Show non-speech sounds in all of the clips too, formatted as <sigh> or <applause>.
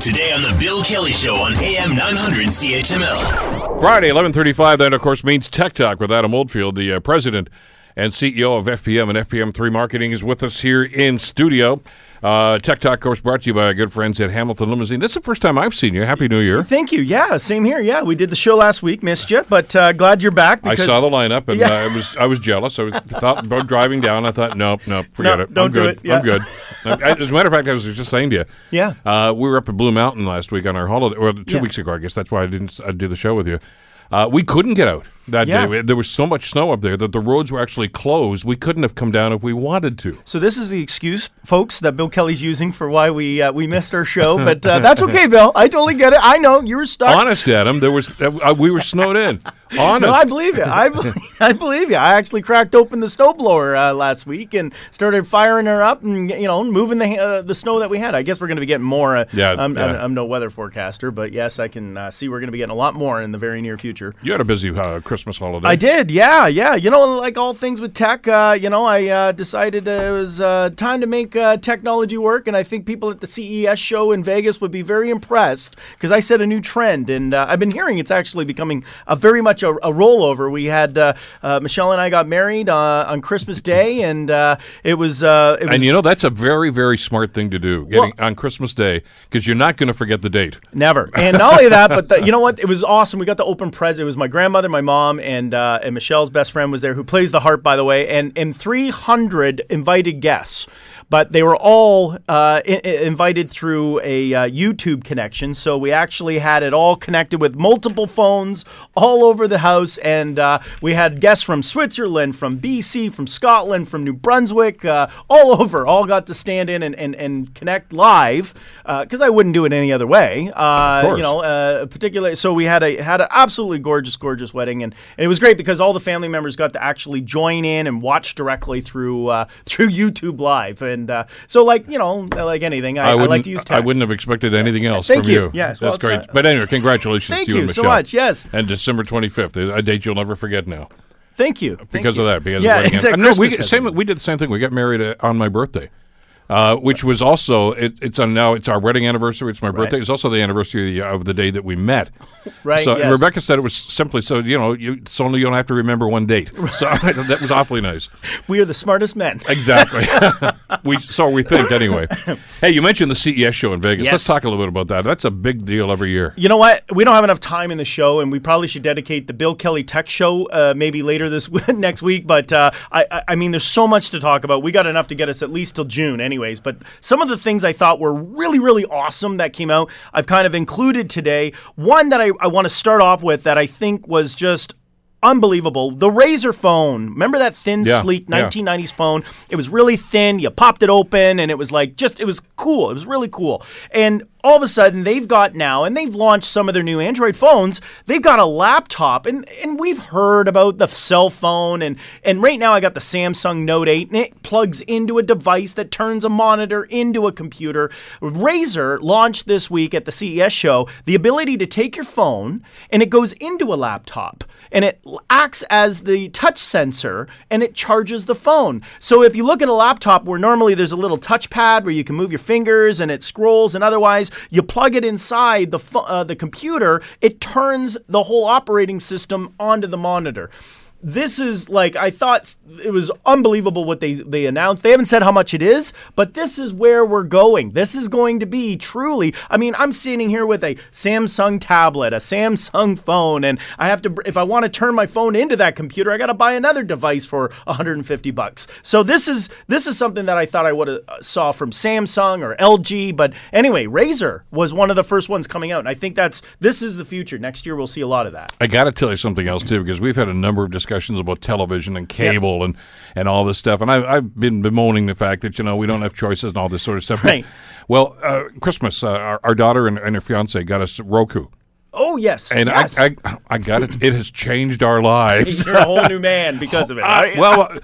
Today on the Bill Kelly Show on AM 900 CHML. Friday, 11:35. That, of course, means Tech Talk with Adam Oldfield, the uh, president and CEO of FPM and FPM3 Marketing, is with us here in studio. Uh, Tech Talk, of course, brought to you by our good friends at Hamilton Limousine. This is the first time I've seen you. Happy New Year. Thank you. Yeah, same here. Yeah, we did the show last week, missed you, but uh, glad you're back. I saw the lineup and Yeah. uh, I was I was jealous. I was thought <laughs> about driving down. I thought, nope, nope, forget No, it. don't I'm do good. it. Yeah. I'm good. <laughs> I- As a matter of fact, I was just saying to you. Yeah. Uh, we were up at Blue Mountain last week on our holiday, or two Yeah. weeks ago, I guess. That's why I didn't uh, do the show with you. Uh, we couldn't get out that Yeah. day. We- There was so much snow up there that the roads were actually closed. We couldn't have come down if we wanted to. So this is the excuse, folks, that Bill Kelly's using for why we uh, we missed our show. <laughs> But uh, that's okay, Bill. I totally get it. I know you were stuck. Honest, Adam, there was uh, we were snowed in. Honest. <laughs> No, I believe you. I believe, <laughs> I believe you. I actually cracked open the snowblower uh, last week and started firing her up and you know moving the uh, the snow that we had. I guess we're going to be getting more. Uh, Yeah, I'm, yeah. I'm, I'm no weather forecaster, but yes, I can uh, see we're going to be getting a lot more in the very near future. you had a busy uh, Christmas holiday. I did, yeah, yeah. You know, like all things with tech, uh, you know, I uh, decided uh, it was uh, time to make uh, technology work, and I think people at the CES show in Vegas would be very impressed because I set a new trend, and uh, I've been hearing it's actually becoming a very much a, a rollover. We had uh, uh, Michelle and I got married uh, on Christmas Day, and uh, it was uh, it was And you know that's a very, very smart thing to do, getting on Christmas Day, because you're not going to forget the date. Never. And not only that, but the, you know what? It was awesome. We got the open present. It was my grandmother, my mom, and uh, and Michelle's best friend was there, who plays the harp, by the way, and and 300 invited guests. But they were all uh, I- invited through a uh, YouTube connection, so we actually had it all connected with multiple phones all over the house, and uh, we had guests from Switzerland, from BC, from Scotland, from New Brunswick, uh, all <laughs> over. All got to stand in and, and, and connect live because I wouldn't do it any other way. Uh, course. you know, uh, particularly. So we had a had an absolutely gorgeous, gorgeous wedding, and, and it was great because all the family members got to actually join in and watch directly through uh, <laughs> through YouTube Live, and uh, so like you know, like anything, I, I, wouldn't, like to use. I wouldn't have expected anything else Thank from you. Yes, that's it's great. but anyway, congratulations Thank to you, you and so much, yes. And December 25th, a date you'll never forget now Thank you Thank because you. of that. Because yeah, of wedding it's at no, we, same, we did the same thing. We got married uh, on my birthday. Uh, which was also it, it's on now it's our wedding anniversary. It's my birthday. It's also the anniversary of the, of the day that we met. <laughs> Right, So yes. Rebecca said it was simply so you know you so only you don't have to remember one date. So <laughs> that was awfully nice. <laughs> We are the smartest men. Exactly. we so we think anyway. Hey, you mentioned the CES show in Vegas. Let's talk a little bit about that. That's a big deal every year. You know what? We don't have enough time in the show, and we probably should dedicate the Bill Kelly Tech Show uh, maybe later this next week. But uh, I, I- I mean, there's so much to talk about. We got enough to get us at least till June, anyways. But some of the things I thought were really, really awesome that came out, I've kind of included today. One that I, I want to start off with that I think was just unbelievable. The Razor phone. Remember that thin, Yeah, sleek yeah. 1990s phone? It was really thin. You popped it open, and it was like just, it was cool. It was really cool. And all of a sudden, they've got now, and they've launched some of their new Android phones. They've got a laptop, and and we've heard about the cell phone, and and right now I got the Samsung Note 8, and it plugs into a device that turns a monitor into a computer. Razer launched this week at the CES show the ability to take your phone, and it goes into a laptop, and it acts as the touch sensor, and it charges the phone. So if you look at a laptop where normally there's a little touchpad where you can move your fingers and it scrolls, and otherwise you plug it inside the uh, the computer, it turns the whole operating system onto the monitor. This is like I thought it was unbelievable what they they announced. They haven't said how much it is, but this is where we're going. This is going to be truly. I mean, I'm standing here with a Samsung tablet, a Samsung phone, and I have to if I want to turn my phone into that computer, I got to buy another device for 150 bucks. So this is this is something that I thought I would have uh, saw from Samsung or LG, but anyway, Razer was one of the first ones coming out, and I think that's this is the future. Next year we'll see a lot of that. I got to tell you something else too, because we've had a number of discussions about television and cable and, and all this stuff, and I, I've been bemoaning the fact that you know we don't have choices and all this sort of stuff. Right. Well, uh, Christmas, uh, our, our daughter and, and her fiance got us Roku. Oh yes. And yes. I, I, I got it. It has changed our lives. You're a whole new <laughs> man because of it. I- well,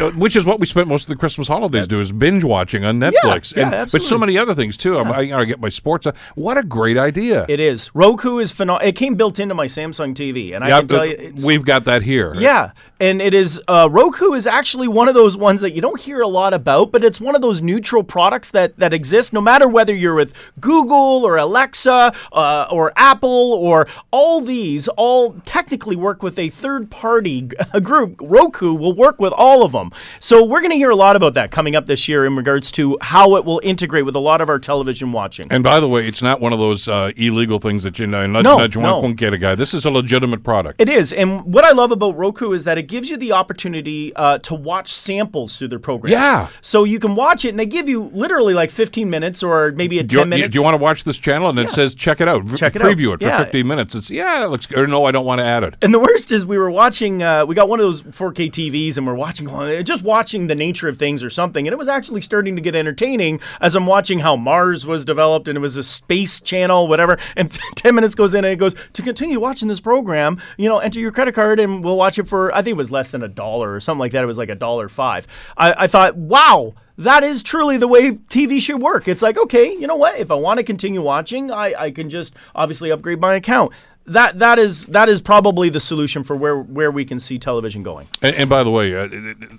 uh, which is what we spent most of the Christmas holidays doing is binge watching on Netflix, yeah, and but so many other things too. I'm, I, you know, I get my sports. uh, What a great idea! it is. Roku is phenomenal. It came built into my Samsung TV, and I can tell you, it's, we've got that here. Yeah, and it is uh, Roku is actually one of those ones that you don't hear a lot about, but it's one of those neutral products that that exist. No matter whether you're with Google or Alexa uh, or Apple or all these, all technically work with a third party <laughs> group. Roku will work with all of them. So we're going to hear a lot about that coming up this year in regards to how it will integrate with a lot of our television watching. And by the way, it's not one of those uh, illegal things that you know, nudge, No, nudge, no. wonk, get a guy. This is a legitimate product. It is, and what I love about Roku is that it gives you the opportunity uh, to watch samples through their program. Yeah. So you can watch it, and they give you literally like 15 minutes or maybe a do you, 10 minutes. do you want to watch this channel? And it says, check it out. V- Check it out. preview it, for Yeah. 15 minutes. It's, yeah, it looks good. Or no, I don't want to add it. and the worst is we were watching. Uh, we got one of those 4K TVs, and we're watching, uh, just watching the nature of things or something, and it was actually starting to get entertaining as I'm watching how Mars was developed, and it was a space channel, whatever. And <laughs> 10 minutes goes in, and it goes to continue watching this program. You know, enter your credit card, and we'll watch it for. I think it was less than a dollar or something like that. It was like a dollar five. I, I thought, wow. That is truly the way TV should work. It's like, okay, you know what? If I want to continue watching, I, I can just obviously upgrade my account. That that is that is probably the solution for where where we can see television going. And, and by the way, uh,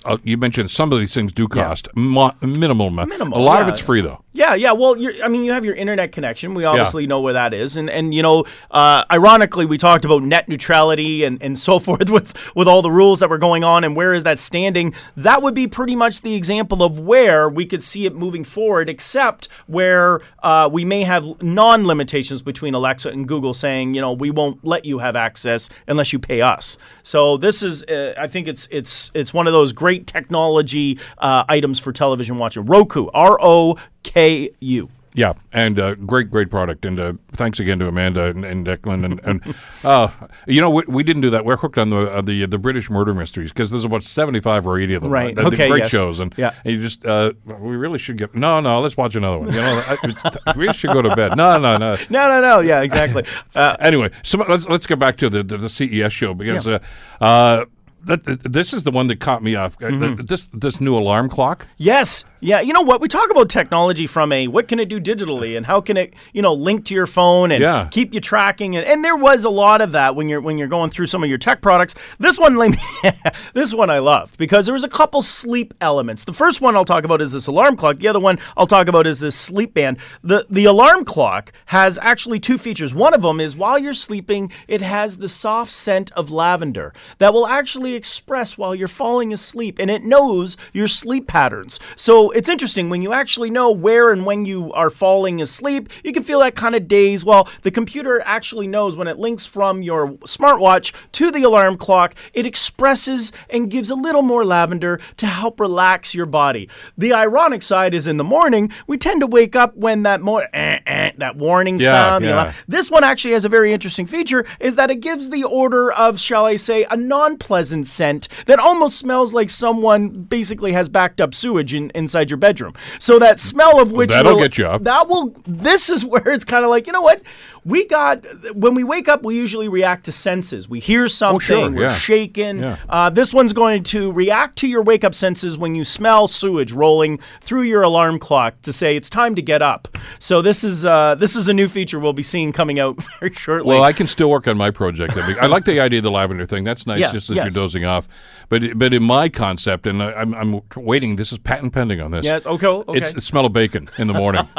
uh, you mentioned some of these things do cost mo- minimal. amount. Minimal, A lot of it's free, though. Yeah, yeah. Well, you're, I mean, you have your internet connection. We obviously know where that is, and and you know, uh, ironically, we talked about net neutrality and, and so <laughs> forth with with all the rules that were going on, and where is that standing? That would be pretty much the example of where we could see it moving forward, except where uh, we may have non limitations between Alexa and Google saying, you know, we won't let you have access unless you pay us. So this is, uh, I think it's it's it's one of those great technology uh, items for television watching. Roku, R O K U. Yeah, and uh, great, great product. And uh, thanks again to Amanda and, and Declan. And, and <laughs> uh, you know, we, we didn't do that. We're hooked on the uh, the the British murder mysteries because there's about seventy five or eighty of them. Right. They're, Okay, great yes. shows. And, Yeah. and you just uh, we really should get no, no. Let's watch another one. You know, I- we should go to bed. No, no, no. <laughs> No, no, no. Yeah, exactly. <laughs> Uh, Anyway, so let's let's get back to the the, the CES show because uh, uh, that- this is the one that caught me off. Uh, Mm-hmm. This this new alarm clock. yes. Yeah. You know what? We talk about technology from a what can it do digitally and how can it, you know, link to your phone and Yeah. keep you tracking and, and there was a lot of that when you're when you're going through some of your tech products. This one <laughs> this one I loved because there was a couple sleep elements. The first one I'll talk about is this alarm clock. The other one I'll talk about is this sleep band. The the alarm clock has actually two features. One of them is while you're sleeping, it has the soft scent of lavender that will actually express while you're falling asleep and it knows your sleep patterns. So it's interesting when you actually know where and when you are falling asleep, you can feel that kind of daze. Well, the computer actually knows when it links from your smartwatch to the alarm clock, it expresses and gives a little more lavender to help relax your body. The ironic side is in the morning, we tend to wake up when that more eh, eh, that warning Yeah, sound. yeah. this one actually has a very interesting feature is that it gives the order of, shall I say, a non-pleasant scent that almost smells like someone basically has backed up sewage in, inside your bedroom. So that smell of which that'll will- get you up. That will. This is <laughs> where it's kind of like you know what. We got when we wake up, we usually react to senses. We hear something, sure, we're yeah. shaken. Yeah. Uh, this one's going to react to your wake up senses when you smell sewage rolling through your alarm clock to say it's time to get up. So this is uh, this is a new feature we'll be seeing coming out <laughs> very shortly. Well, I can still work on my project. I like the idea of the lavender thing. That's nice, Yeah, just as yes. you're dozing off. But but in my concept, and I, I'm I'm waiting. This is patent pending on this. yes. Okay. Okay. It's the smell of bacon in the morning. <laughs>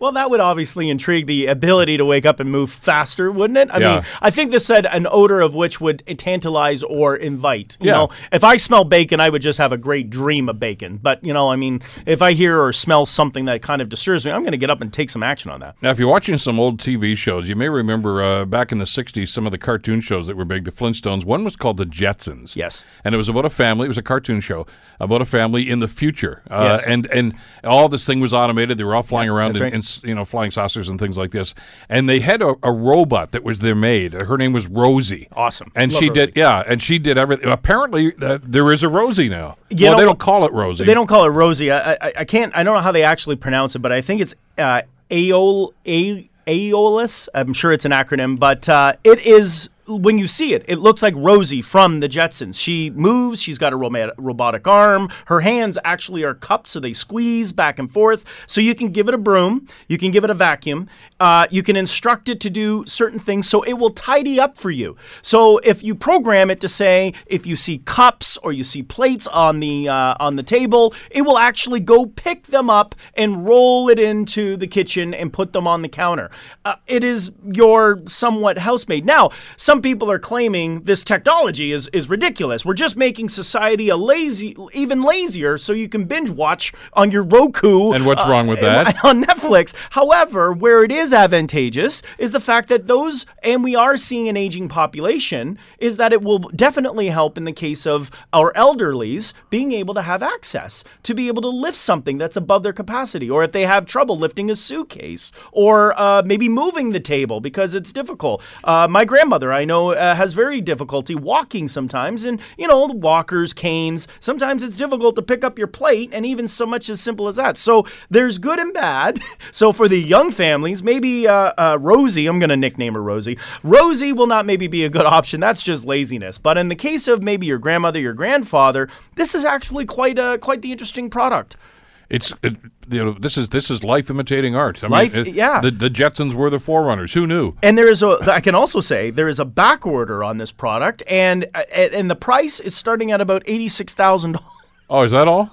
Well, that would obviously intrigue the ability to wake up and move faster, wouldn't it? I Yeah. mean, I think this said an odor of which would tantalize or invite. You Yeah. know, if I smell bacon, I would just have a great dream of bacon. But you know, I mean, if I hear or smell something that kind of disturbs me, I'm going to get up and take some action on that. now, if you're watching some old TV shows, you may remember uh, back in the '60s some of the cartoon shows that were big. The Flintstones. One was called the Jetsons. Yes. and it was about a family. It was a cartoon show about a family in the future. Uh, Yes. and and all this thing was automated. They were all flying around in, right. S- you know flying saucers and things like this. And they had a, a robot that was their maid. Her name was Rosie. Awesome. And Love she Rosie. did, yeah, and she did everything. Apparently, uh, there is a Rosie now. You well, know they don't call it Rosie. They don't call it Rosie. I, I, I can't. I don't know how they actually pronounce it, but I think it's uh, Aol. A, Aeolus. I'm sure it's an acronym, but uh, it is when you see it, it looks like Rosie from the Jetsons. She moves, she's got a robotic arm. Her hands actually are cupped so they squeeze back and forth. So you can give it a broom, you can give it a vacuum, uh, you can instruct it to do certain things so it will tidy up for you. So if you program it to say, if you see cups or you see plates on the, uh, on the table, it will actually go pick them up and roll it into the kitchen and put them on the counter. Uh, it is your somewhat housemaid. Now, some some people are claiming this technology is, is ridiculous. We're just making society a lazy, even lazier, so you can binge watch on your Roku. And what's uh, wrong with that? <laughs> On Netflix. However, where it is advantageous is the fact that those, and we are seeing an aging population, is that it will definitely help in the case of our elderlies being able to have access to be able to lift something that's above their capacity, or if they have trouble lifting a suitcase, or uh, maybe moving the table because it's difficult. Uh, my grandmother, I I know uh, has very difficulty walking sometimes, and you know, walkers, canes. Sometimes it's difficult to pick up your plate, and even so much as simple as that. So there's good and bad. <laughs> So for the young families, maybe uh, uh, Rosie, I'm going to nickname her Rosie. Rosie will not maybe be a good option. That's just laziness. But in the case of maybe your grandmother, your grandfather, this is actually quite a quite the interesting product. It's it, you know this is this is life imitating art. I life, mean, it, yeah. The, the Jetsons were the forerunners. Who knew? And there is a. I can also say there is a back order on this product, and and the price is starting at about eighty six thousand dollars. Oh, is that all?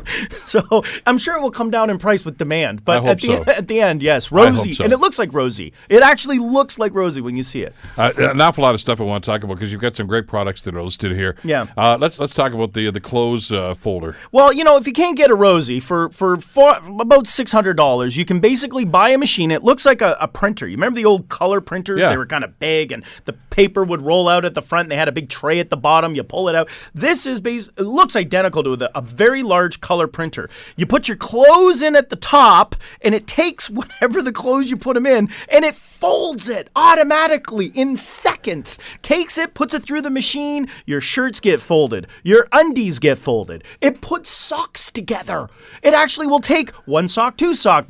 <laughs> so I'm sure it will come down in price with demand. But at the, so. <laughs> at the end, yes, Rosie. So. And it looks like Rosie. It actually looks like Rosie when you see it. Uh, an awful lot of stuff I want to talk about because you've got some great products that are listed here. Yeah. Uh, let's let's talk about the the clothes uh, folder. Well, you know, if you can't get a Rosie for for four, about six hundred dollars, you can basically buy a machine. It looks like a, a printer. You remember the old color printers? Yeah. They were kind of big, and the paper would roll out at the front. And they had a big tray at the bottom. You pull it out. This is bas- it looks identical to the, a very large color printer. You put your clothes in at the top, and it takes <laughs> whatever the clothes you put them in, and it folds it automatically in seconds. Takes it, puts it through the machine. Your shirts get folded. Your undies get folded. It puts socks together. It actually will take one sock, two sock,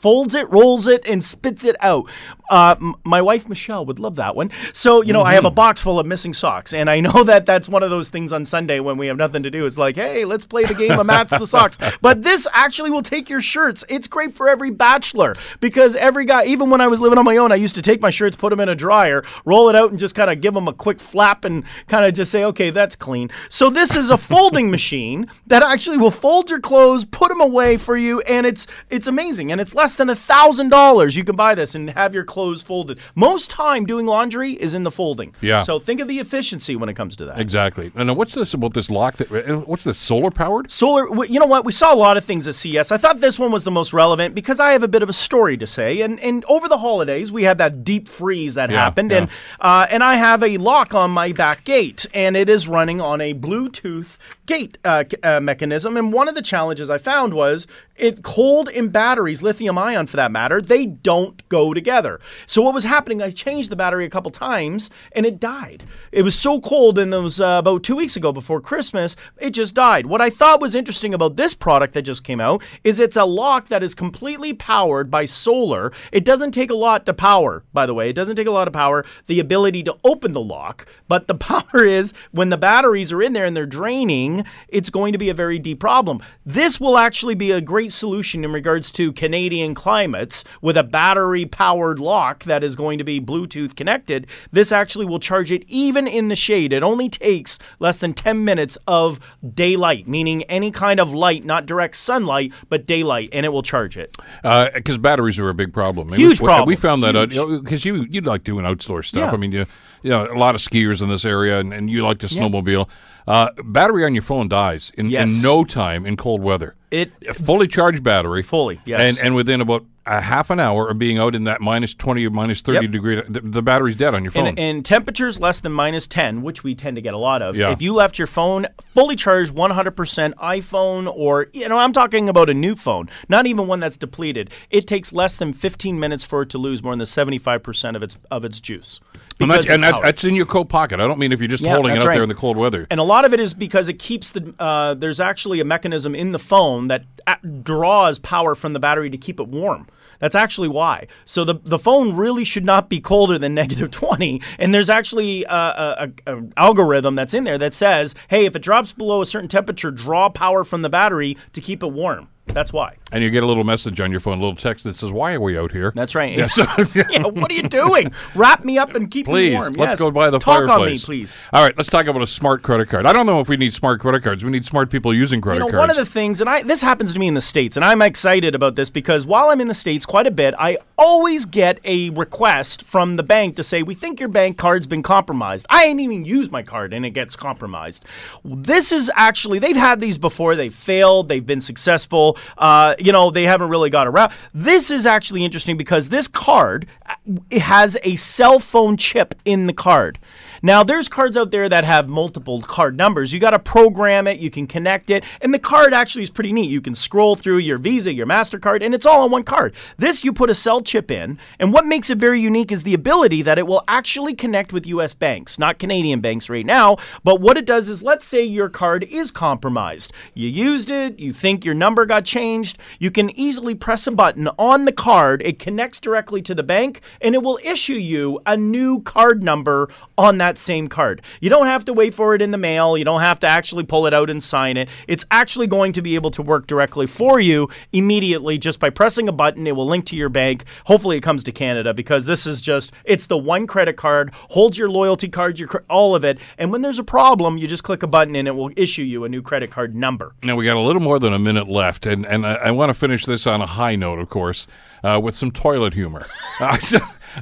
folds it, rolls it, and spits it out. Uh, m- my wife Michelle would love that one. So you know, mm-hmm. I have a mm-hmm. box full of missing socks, and I know <laughs> that that's one of those things on Sunday when we have nothing to do. It's like, hey, let's play the game of match the socks. <laughs> But this actually will take your shirts. It's great for every bachelor because every guy, even when I was living on my own, I used to take my shirts, put them in a dryer, roll it out, and just kind of give them a quick flap and kind of just say, okay, that's clean. So this is a folding <laughs> machine that actually will fold your clothes, put them away for you, and it's it's amazing. And it's less than a thousand dollars. You can buy this and have your clothes folded. Most time doing laundry is in the folding. Yeah. So think of the efficiency when it comes to that. Exactly. And what's this about this lock? That uh, what's this solar powered? Solar. You know what? We saw a lot of things at CES. I thought this one was the most relevant because I have a bit of a story to say. And and over the holidays we had that deep freeze that yeah, happened, yeah. and uh, and I have a lock on my back gate, and it is running on a Bluetooth gate uh, uh, mechanism. And one of the challenges I found was it cold in batteries, lithium ion for that matter, they don't go together. So what was happening? I changed the battery a couple times, and it died. It was so cold, and was uh, about two weeks ago before Christmas. It just died. What I thought was interesting about this product that just came out is it's a lock that is completely powered by solar. It doesn't take a lot to power, by the way. It doesn't take a lot of power. The ability to open the lock, but the <laughs> power is when the batteries are in there and they're draining it's going to be a very deep problem. This will actually be a great solution in regards to Canadian climates with a battery powered lock that is going to be Bluetooth connected. This actually will charge it even in the shade. It only takes less than 10 minutes of daylight, meaning any kind of light, not direct sunlight, but daylight, and it will charge it. Because uh, batteries are a big problem. Huge we, problem. We found that out because you, you like doing outdoor stuff. Yeah. I mean, you, you know, a lot of skiers in this area, and, and you like to snowmobile. Yeah. Uh, battery on your phone dies in, yes. in no time in cold weather. It a fully charged battery, fully yes, and and within about a half an hour of being out in that minus 20 or minus 30 yep. degree, the, the, battery's dead on your phone. And, and, temperatures less than minus 10, which we tend to get a lot of, yeah. if you left your phone fully charged 100% iPhone or, you know, I'm talking about a new phone, not even one that's depleted, it takes less than 15 minutes for it to lose more than 75% of its, of its juice. And, that's, and that, that's, in your coat pocket. I don't mean if you're just yeah, holding it up right. there in the cold weather. And a lot of it is because it keeps the. Uh, there's actually a mechanism in the phone that uh, draws power from the battery to keep it warm. That's actually why. So the the phone really should not be colder than <laughs> negative 20. And there's actually a, a, a, a algorithm that's in there that says, hey, if it drops below a certain temperature, draw power from the battery to keep it warm. That's why. And you get a little message on your phone, a little text that says, "Why are we out here?" That's right. Yeah, so- <laughs> yeah, what are you doing? Wrap me up and keep Please, me warm. let's Yes. go by the Talk fireplace. on me, please. All right, let's talk about a smart credit card. I don't know if we need smart credit cards. We need smart people using credit You know, cards. one of the things, and I this happens to me in the states, and I'm excited about this because while I'm in the states quite a bit, I always get a request from the bank to say, "We think your bank card's been compromised." I ain't even used my card, and it gets compromised. This is actually they've had these before. They've failed. They've been successful. Uh, you know, they haven't really got around. This is actually interesting because this card uh, has a cell phone chip in the card. Now, there's cards out there that have multiple card numbers. You got to program it, you can connect it, and the card actually is pretty neat. You can scroll through your Visa, your MasterCard, and it's all on one card. This, you put a cell chip in, and what makes it very unique is the ability that it will actually connect with US banks, not Canadian banks right now, but what it does is let's say your card is compromised. You used it, you think your number got changed, you can easily press a button on the card, it connects directly to the bank, and it will issue you a new card number on that same card. You don't have to wait for it in the mail. You don't have to actually pull it out and sign it. It's actually going to be able to work directly for you immediately just by pressing a button. It will link to your bank. Hopefully, it comes to Canada because this is just it's the one credit card holds your loyalty cards, your all of it. And when there's a problem, you just click a button and it will issue you a new credit card number. Now we got a little more than a minute left, and and I, I want to finish this on a high note, of course, uh, with some toilet humor. <laughs> Uh,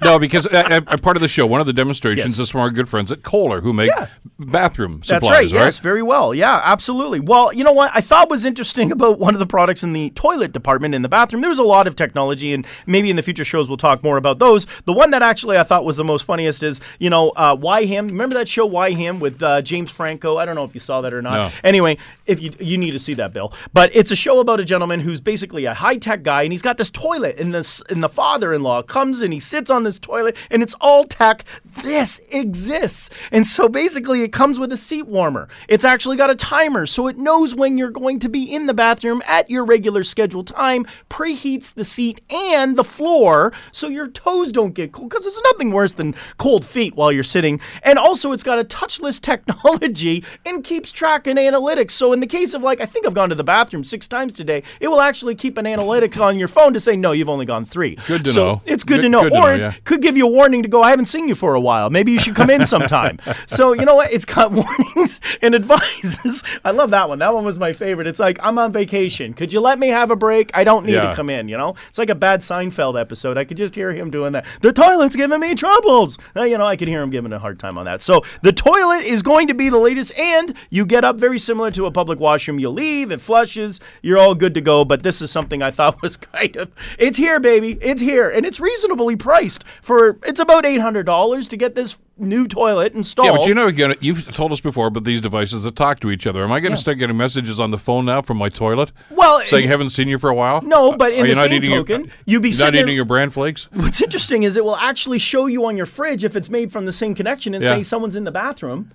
no, because I, I, part of the show, one of the demonstrations Yes. is from our good friends at Kohler, who make Yeah. Bathroom That's supplies. right. Yes, very well. Yeah, absolutely. Well, you know what I thought was interesting <laughs> about one of the products in the toilet department in the bathroom. There was a lot of technology, and maybe in the future shows we'll talk more about those. The one that actually I thought was the most funniest is you know uh, why him. Remember that show Why Him with uh, James Franco? I don't know if you saw that or not. No. Anyway, if you you need to see that, Bill. But it's a show about a gentleman who's basically a high tech guy, and he's got this toilet, and this and the father in law comes and he sits on this toilet, and it's all tech. This exists, and so basically it comes with a seat warmer. It's actually got a timer, so it knows when you're going to be in the bathroom at your regular scheduled time. Preheats the seat and the floor, so your toes don't get cold. Because there's nothing worse than cold feet while you're sitting. And also, it's got a touchless <laughs> technology and keeps track and analytics. So in the case of like, I think I've gone to the bathroom six times today, it will actually keep an analytics on your phone to say, no, you've only gone three. Good to So know. It's good, Good- to know. good or it yeah. could give you a warning to go, I haven't seen you for a while. Maybe you should come in sometime. <laughs> so you know what? It's got <laughs> warnings and advices. I love that one. That one was my favorite. It's like, I'm on vacation. Could you let me have a break? I don't need Yeah. to come in, you know? It's like a bad Seinfeld episode. I could just hear him doing that. The toilet's giving me troubles. Uh, you know, I could hear him giving a hard time on that. So the toilet is going to be the latest, and you get up very similar to a public washroom. You leave, it flushes, you're all good to go. But this is something I thought <laughs> was kind of, it's here, baby. It's here. And it's reasonably priced for, it's about $800 to get this new toilet installed. Yeah, but you know, again, you've told us before about these devices that talk to each other. Am I going to start getting messages on the phone now from my toilet? Well, saying haven't seen you for a while. No, but in Are you the not same eating your- token, uh, you'd be not eating your bran flakes. <laughs> What's interesting is it will actually show you on your fridge if it's made from the same connection and Yeah. say someone's in the bathroom.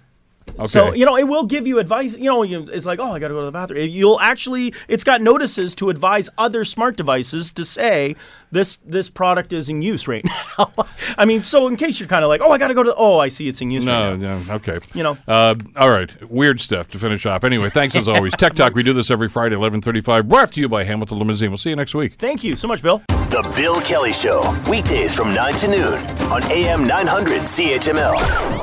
Okay. So you know it will give you advice. You know, you, it's like, oh, I got to go to the bathroom. You'll actually, it's got notices to advise other smart devices to say this this product is in use right <laughs> now. I mean, so in case you're kind of like, oh, I got to go to, oh, I see it's in use no, right now. no, okay. You know. Uh, all right. Weird stuff to finish off. Anyway, thanks as always. Tech Talk. We do this every Friday, eleven thirty-five. Brought to you by Hamilton Limousine. We'll see you next week. Thank you so much, Bill. The Bill Kelly Show, weekdays from 9 to noon on AM 900 CHML.